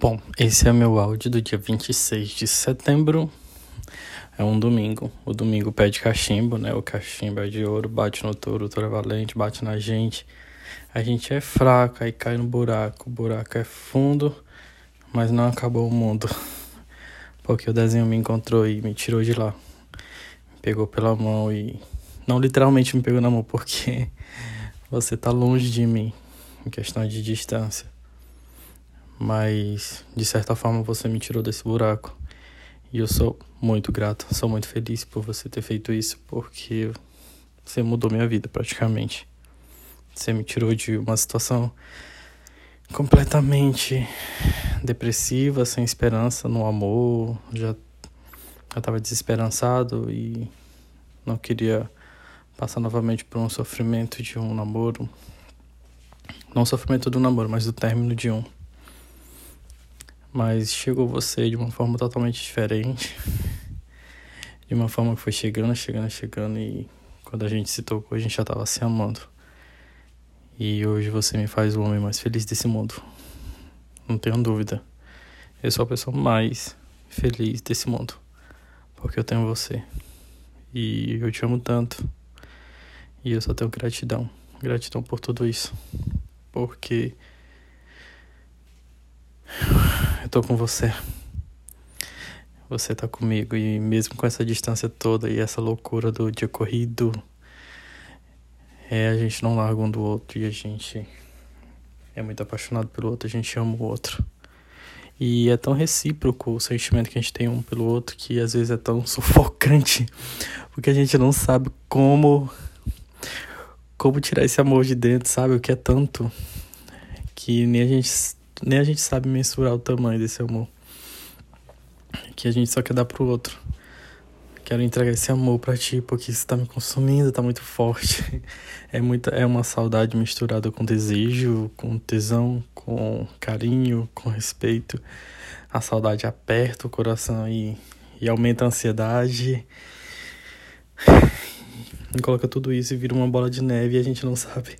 Bom, esse é meu áudio do dia 26 de setembro. É um domingo. O domingo pede cachimbo, né? O cachimbo é de ouro, bate no touro, o touro é valente, bate na gente. A gente é fraco, aí cai no buraco. O buraco é fundo, mas não acabou o mundo. Porque o desenho me encontrou e me tirou de lá. Me pegou pela mão e. Não literalmente me pegou na mão, porque você tá longe de mim, em questão de distância mas de certa forma você me tirou desse buraco. E eu sou muito grato, sou muito feliz por você ter feito isso, porque você mudou minha vida praticamente. Você me tirou de uma situação completamente depressiva, sem esperança no amor, já eu estava desesperançado e não queria passar novamente por um sofrimento de um namoro. Não sofrimento do namoro, mas do término de um. Mas chegou você de uma forma totalmente diferente. De uma forma que foi chegando, chegando, chegando e quando a gente se tocou, a gente já tava se amando. E hoje você me faz o homem mais feliz desse mundo. Não tenho dúvida. Eu sou a pessoa mais feliz desse mundo. Porque eu tenho você. E eu te amo tanto. E eu só tenho gratidão. Gratidão por tudo isso. Porque tô com você. Você tá comigo e mesmo com essa distância toda e essa loucura do dia corrido, é, a gente não larga um do outro e a gente é muito apaixonado pelo outro, a gente ama o outro. E é tão recíproco o sentimento que a gente tem um pelo outro que às vezes é tão sufocante, porque a gente não sabe como como tirar esse amor de dentro, sabe? O que é tanto que nem a gente nem a gente sabe mensurar o tamanho desse amor. Que a gente só quer dar pro outro. Quero entregar esse amor para ti porque isso tá me consumindo, tá muito forte. É muita é uma saudade misturada com desejo, com tesão, com carinho, com respeito. A saudade aperta o coração e, e aumenta a ansiedade. E coloca tudo isso e vira uma bola de neve e a gente não sabe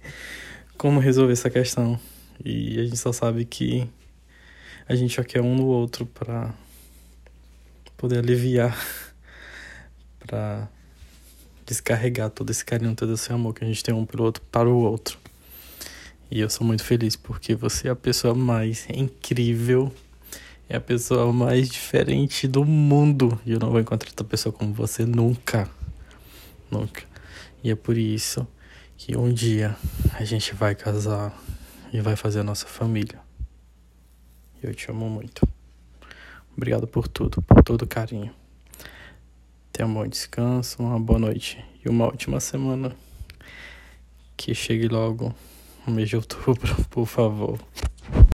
como resolver essa questão. E a gente só sabe que a gente já quer um no outro para poder aliviar, para descarregar todo esse carinho, todo esse amor que a gente tem um pelo outro para o outro. E eu sou muito feliz porque você é a pessoa mais incrível, é a pessoa mais diferente do mundo. E eu não vou encontrar outra pessoa como você nunca. Nunca. E é por isso que um dia a gente vai casar e vai fazer a nossa família. Eu te amo muito. Obrigado por tudo, por todo o carinho. Tenha um bom descanso, uma boa noite e uma ótima semana. Que chegue logo o mês de outubro, por favor.